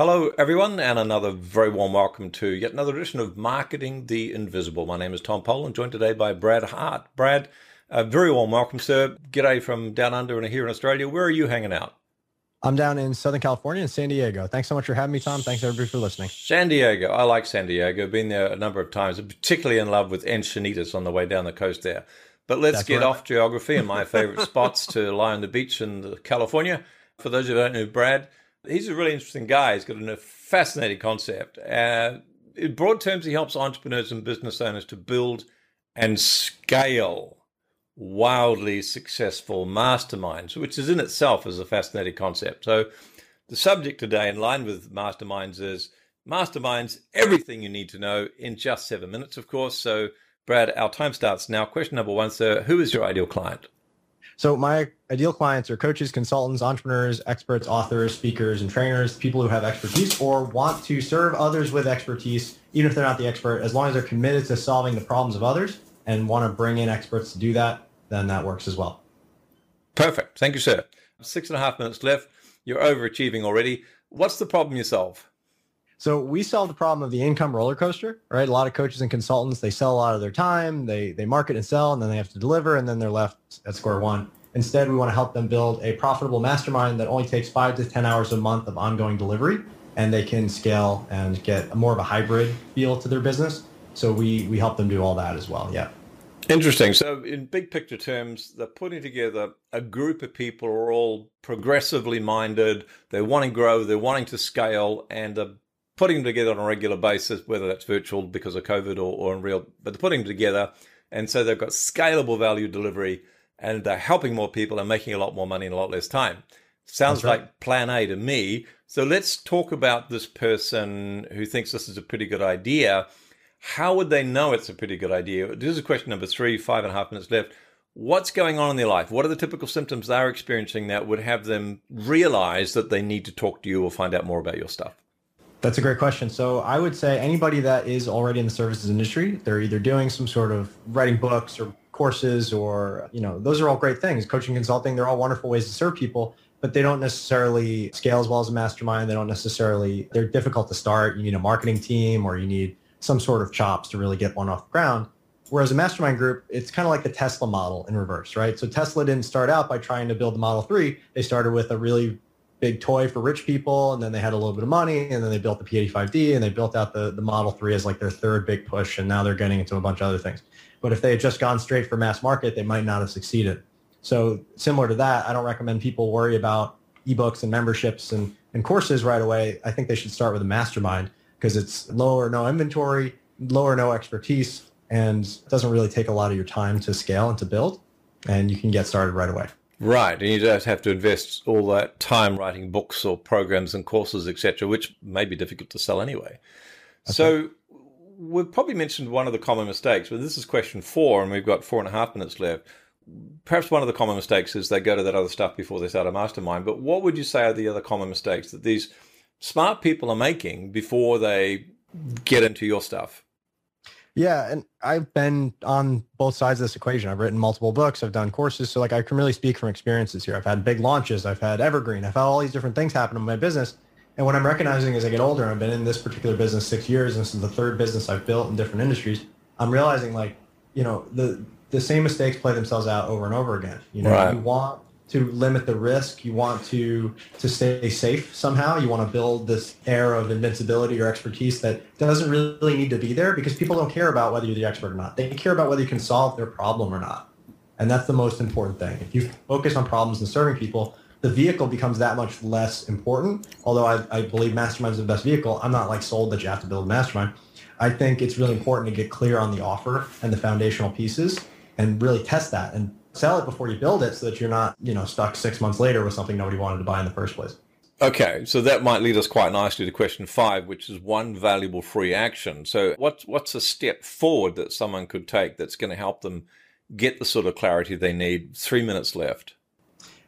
Hello, everyone, and another very warm welcome to yet another edition of Marketing the Invisible. My name is Tom Poland, joined today by Brad Hart. Brad, a very warm welcome, sir. G'day from down under and here in Australia. Where are you hanging out? I'm down in Southern California in San Diego. Thanks so much for having me, Tom. Thanks everybody for listening. San Diego. I like San Diego. Been there a number of times. I'm particularly in love with Encinitas on the way down the coast there. But let's That's get right. off geography and my favorite spots to lie on the beach in California. For those who don't know Brad, he's a really interesting guy. He's got a fascinating concept. Uh, in broad terms, he helps entrepreneurs and business owners to build and scale wildly successful masterminds, which is in itself is a fascinating concept. So, the subject today, in line with masterminds, is masterminds. Everything you need to know in just seven minutes, of course. So, Brad, our time starts now. Question number one, sir: Who is your ideal client? So my ideal clients are coaches, consultants, entrepreneurs, experts, authors, speakers, and trainers, people who have expertise or want to serve others with expertise, even if they're not the expert, as long as they're committed to solving the problems of others and want to bring in experts to do that, then that works as well. Perfect. Thank you, sir. Six and a half minutes left. You're overachieving already. What's the problem you solve? So we solve the problem of the income roller coaster, right? A lot of coaches and consultants, they sell a lot of their time, they they market and sell, and then they have to deliver, and then they're left at square one. Instead, we want to help them build a profitable mastermind that only takes five to 10 hours a month of ongoing delivery, and they can scale and get more of a hybrid feel to their business. So we we help them do all that as well. Yeah. Interesting. So, in big picture terms, they're putting together a group of people who are all progressively minded. They're wanting to grow, they're wanting to scale, and they're putting them together on a regular basis, whether that's virtual because of COVID or, or in real, but they're putting them together. And so they've got scalable value delivery and they're helping more people and making a lot more money in a lot less time. Sounds right. like plan A to me. So let's talk about this person who thinks this is a pretty good idea. How would they know it's a pretty good idea? This is question number three, five and a half minutes left. What's going on in their life? What are the typical symptoms they're experiencing that would have them realize that they need to talk to you or find out more about your stuff? That's a great question. So I would say anybody that is already in the services industry, they're either doing some sort of writing books or courses or, you know, those are all great things. Coaching, consulting, they're all wonderful ways to serve people, but they don't necessarily scale as well as a mastermind. They don't necessarily, they're difficult to start. You need a marketing team or you need some sort of chops to really get one off the ground. Whereas a mastermind group, it's kind of like the Tesla model in reverse, right? So Tesla didn't start out by trying to build the Model 3. They started with a really big toy for rich people and then they had a little bit of money and then they built the p85d and they built out the, the model 3 as like their third big push and now they're getting into a bunch of other things. But if they had just gone straight for mass market they might not have succeeded. So similar to that i don't recommend people worry about ebooks and memberships and, and courses right away. I think they should start with a mastermind because it's low or no inventory low or no expertise and doesn't really take a lot of your time to scale and to build and you can get started right away Right, and you don't have to invest all that time writing books or programs and courses, etc., which may be difficult to sell anyway. Okay. So we've probably mentioned one of the common mistakes, but this is question four, and we've got four and a half minutes left. Perhaps one of the common mistakes is they go to that other stuff before they start a mastermind. But what would you say are the other common mistakes that these smart people are making before they get into your stuff? Yeah, and I've been on both sides of this equation. I've written multiple books, I've done courses, so like I can really speak from experiences here. I've had big launches, I've had evergreen, I've had all these different things happen in my business. And what I'm recognizing as I get older, I've been in this particular business six years, and this is the third business I've built in different industries. I'm realizing like, you know, the the same mistakes play themselves out over and over again. You know, right. you want to limit the risk. You want to to stay safe somehow. You want to build this air of invincibility or expertise that doesn't really need to be there because people don't care about whether you're the expert or not. They care about whether you can solve their problem or not. And that's the most important thing. If you focus on problems and serving people, the vehicle becomes that much less important. Although I, I believe mastermind is the best vehicle, I'm not like sold that you have to build a mastermind. I think it's really important to get clear on the offer and the foundational pieces and really test that and sell it before you build it so that you're not, you know, stuck six months later with something nobody wanted to buy in the first place. Okay, so that might lead us quite nicely to question five, which is one valuable free action. So, what's what's a step forward that someone could take that's going to help them get the sort of clarity they need? Three minutes left.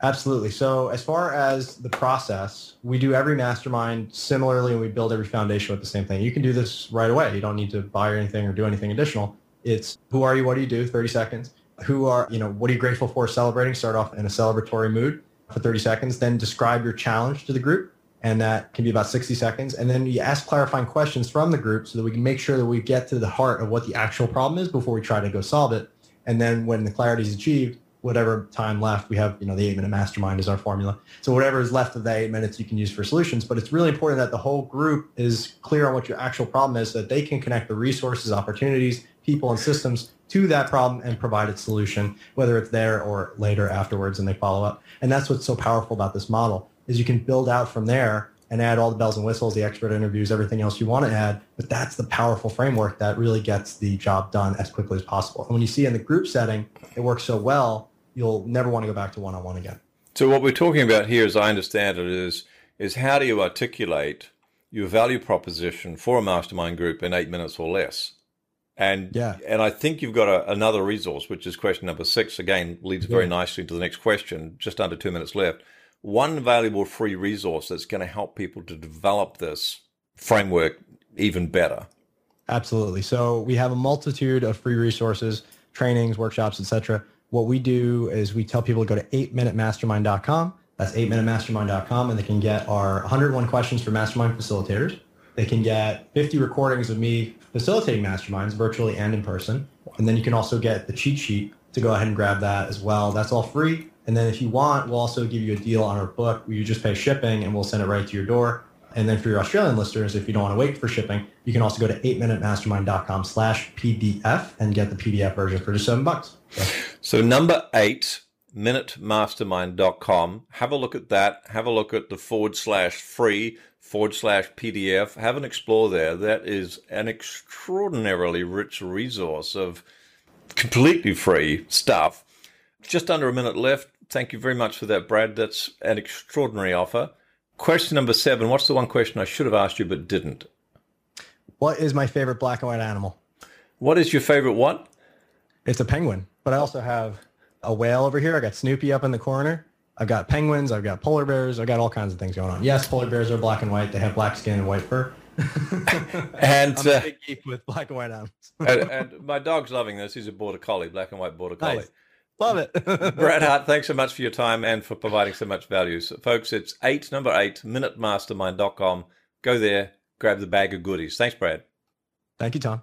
Absolutely. So, as far as the process, we do every mastermind similarly, and we build every foundation with the same thing. You can do this right away. You don't need to buy anything or do anything additional. It's who are you? What do you do? Thirty seconds who are, you know, what are you grateful for celebrating? Start off in a celebratory mood for 30 seconds. Then describe your challenge to the group and that can be about 60 seconds. And then you ask clarifying questions from the group so that we can make sure that we get to the heart of what the actual problem is before we try to go solve it. And then when the clarity is achieved, whatever time left, we have, you know, the eight minute mastermind is our formula. So whatever is left of the eight minutes you can use for solutions. But it's really important that the whole group is clear on what your actual problem is so that they can connect the resources, opportunities, people, and systems to that problem and provide its solution, whether it's there or later afterwards and they follow up. And that's what's so powerful about this model is you can build out from there and add all the bells and whistles, the expert interviews, everything else you want to add. But that's the powerful framework that really gets the job done as quickly as possible. And when you see in the group setting, it works so well, you'll never want to go back to one-on-one again. So what we're talking about here, as I understand it, is is how do you articulate your value proposition for a mastermind group in eight minutes or less? And yeah. and I think you've got a, another resource, which is question number six. Again, leads very yeah. nicely to the next question. Just under two minutes left one valuable free resource that's going to help people to develop this framework even better. Absolutely. So we have a multitude of free resources, trainings, workshops, etc. What we do is we tell people to go to 8minutemastermind.com. That's 8minutemastermind.com and they can get our 101 questions for mastermind facilitators. They can get 50 recordings of me facilitating masterminds virtually and in person. And then you can also get the cheat sheet to go ahead and grab that as well. That's all free. And then if you want, we'll also give you a deal on our book where you just pay shipping and we'll send it right to your door. And then for your Australian listeners, if you don't want to wait for shipping, you can also go to 8minutemastermind.com slash PDF and get the PDF version for just seven bucks. So, so number eight, minutemastermind.com. Have a look at that. Have a look at the forward slash free forward slash PDF. Have an explore there. That is an extraordinarily rich resource of completely free stuff just under a minute left. Thank you very much for that, Brad. That's an extraordinary offer. Question number seven. What's the one question I should have asked you but didn't? What is my favorite black and white animal? What is your favorite what? It's a penguin, but I also have a whale over here. I got Snoopy up in the corner. I've got penguins. I've got polar bears. I've got all kinds of things going on. Yes, polar bears are black and white. They have black skin and white fur. and I'm a uh, big geek with black and white animals. and, and, my dog's loving this. He's a border collie, black and white border collie. Nice. Love it. Brad Hart, thanks so much for your time and for providing so much value. So, folks, it's eight, number eight, minutemastermind.com. Go there, grab the bag of goodies. Thanks, Brad. Thank you, Tom.